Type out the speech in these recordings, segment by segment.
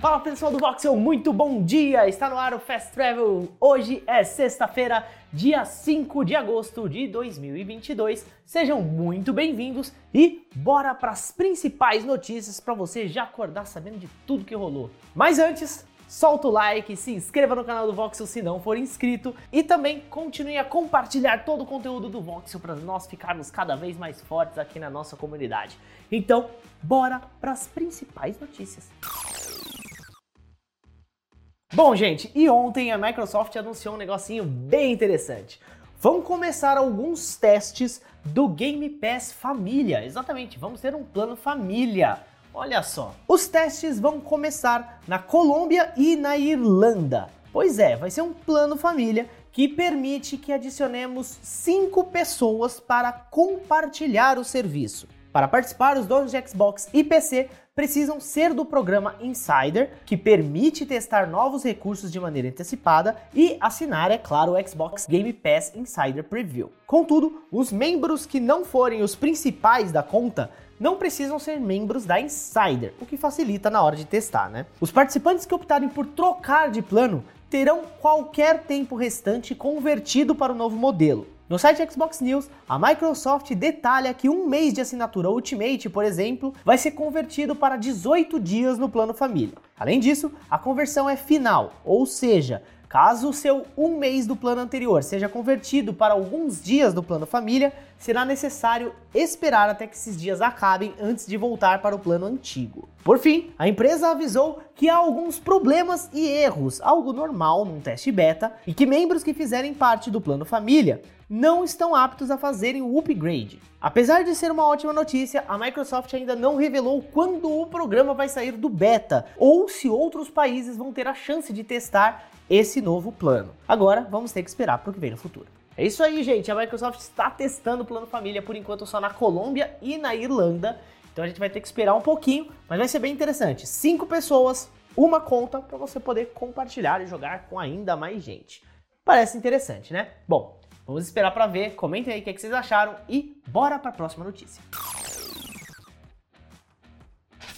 Fala pessoal do Voxel, muito bom dia! Está no ar o Fast Travel. Hoje é sexta-feira, dia 5 de agosto de 2022. Sejam muito bem-vindos e bora para as principais notícias para você já acordar sabendo de tudo que rolou. Mas antes, solta o like, se inscreva no canal do Voxel se não for inscrito e também continue a compartilhar todo o conteúdo do Voxel para nós ficarmos cada vez mais fortes aqui na nossa comunidade. Então, bora para as principais notícias. Bom, gente, e ontem a Microsoft anunciou um negocinho bem interessante. Vão começar alguns testes do Game Pass Família. Exatamente, vamos ter um plano família. Olha só. Os testes vão começar na Colômbia e na Irlanda. Pois é, vai ser um plano família que permite que adicionemos cinco pessoas para compartilhar o serviço. Para participar, os donos de Xbox e PC precisam ser do programa Insider, que permite testar novos recursos de maneira antecipada, e assinar, é claro, o Xbox Game Pass Insider Preview. Contudo, os membros que não forem os principais da conta não precisam ser membros da Insider, o que facilita na hora de testar, né? Os participantes que optarem por trocar de plano terão qualquer tempo restante convertido para o novo modelo. No site Xbox News, a Microsoft detalha que um mês de assinatura Ultimate, por exemplo, vai ser convertido para 18 dias no plano família. Além disso, a conversão é final, ou seja, Caso o seu um mês do plano anterior seja convertido para alguns dias do plano família, será necessário esperar até que esses dias acabem antes de voltar para o plano antigo. Por fim, a empresa avisou que há alguns problemas e erros, algo normal num teste beta, e que membros que fizerem parte do plano família não estão aptos a fazerem o upgrade. Apesar de ser uma ótima notícia, a Microsoft ainda não revelou quando o programa vai sair do beta ou se outros países vão ter a chance de testar esse novo plano. Agora vamos ter que esperar para o que vem no futuro. É isso aí, gente. A Microsoft está testando o plano família por enquanto só na Colômbia e na Irlanda. Então a gente vai ter que esperar um pouquinho, mas vai ser bem interessante. Cinco pessoas, uma conta para você poder compartilhar e jogar com ainda mais gente. Parece interessante, né? Bom, vamos esperar para ver. Comentem aí o que, é que vocês acharam e bora para a próxima notícia.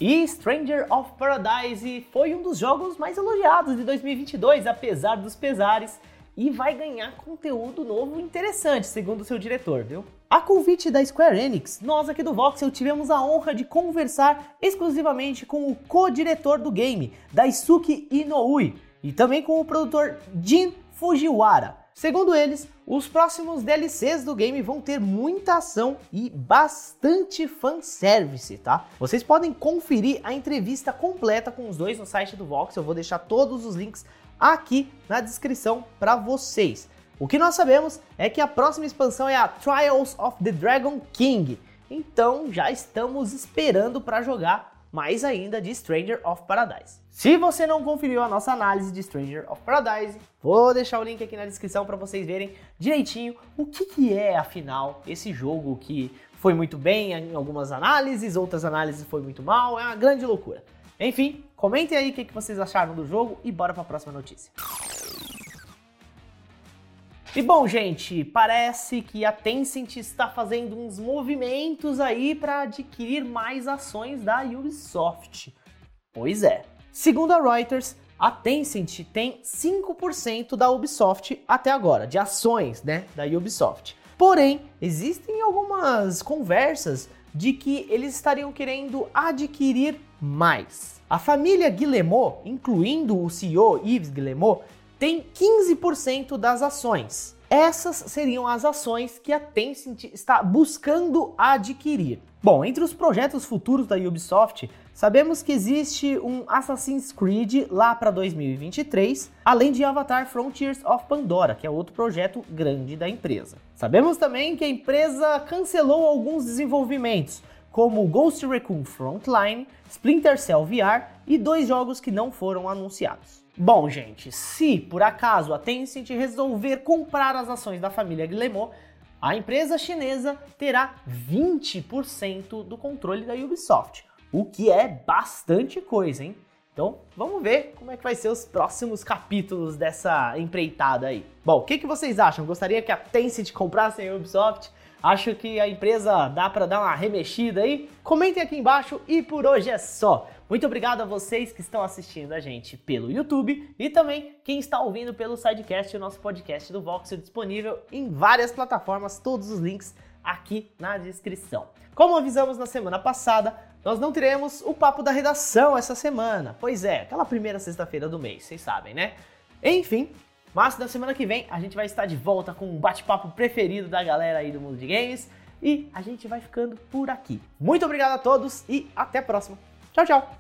E Stranger of Paradise foi um dos jogos mais elogiados de 2022, apesar dos pesares, e vai ganhar conteúdo novo interessante, segundo seu diretor, viu? A convite da Square Enix, nós aqui do Voxel tivemos a honra de conversar exclusivamente com o co-diretor do game, Daisuke Inoue, e também com o produtor Jin Fujiwara. Segundo eles, os próximos DLCs do game vão ter muita ação e bastante fanservice, tá? Vocês podem conferir a entrevista completa com os dois no site do Vox, eu vou deixar todos os links aqui na descrição para vocês. O que nós sabemos é que a próxima expansão é a Trials of the Dragon King, então já estamos esperando para jogar mais ainda de Stranger of Paradise. Se você não conferiu a nossa análise de Stranger of Paradise, vou deixar o link aqui na descrição para vocês verem direitinho o que, que é, afinal, esse jogo que foi muito bem em algumas análises, outras análises foi muito mal, é uma grande loucura. Enfim, comentem aí o que, que vocês acharam do jogo e bora para a próxima notícia. E bom, gente, parece que a Tencent está fazendo uns movimentos aí para adquirir mais ações da Ubisoft. Pois é. Segundo a Reuters, a Tencent tem 5% da Ubisoft até agora, de ações, né, da Ubisoft. Porém, existem algumas conversas de que eles estariam querendo adquirir mais. A família Guillemot, incluindo o CEO Yves Guillemot, tem 15% das ações. Essas seriam as ações que a Tencent está buscando adquirir. Bom, entre os projetos futuros da Ubisoft, sabemos que existe um Assassin's Creed lá para 2023, além de Avatar Frontiers of Pandora, que é outro projeto grande da empresa. Sabemos também que a empresa cancelou alguns desenvolvimentos, como Ghost Recon Frontline, Splinter Cell VR e dois jogos que não foram anunciados. Bom, gente, se por acaso a Tencent resolver comprar as ações da família Guillemot, a empresa chinesa terá 20% do controle da Ubisoft, o que é bastante coisa, hein? Então, vamos ver como é que vai ser os próximos capítulos dessa empreitada aí. Bom, o que, que vocês acham? Gostaria que a Tencent comprasse a Ubisoft? Acho que a empresa dá para dar uma remexida aí? Comentem aqui embaixo e por hoje é só. Muito obrigado a vocês que estão assistindo a gente pelo YouTube e também quem está ouvindo pelo Sidecast, o nosso podcast do Voxel disponível em várias plataformas, todos os links aqui na descrição. Como avisamos na semana passada, nós não teremos o papo da redação essa semana. Pois é, aquela primeira sexta-feira do mês, vocês sabem, né? Enfim, mas na semana que vem a gente vai estar de volta com um bate-papo preferido da galera aí do mundo de games e a gente vai ficando por aqui. Muito obrigado a todos e até a próxima. Tchau, tchau!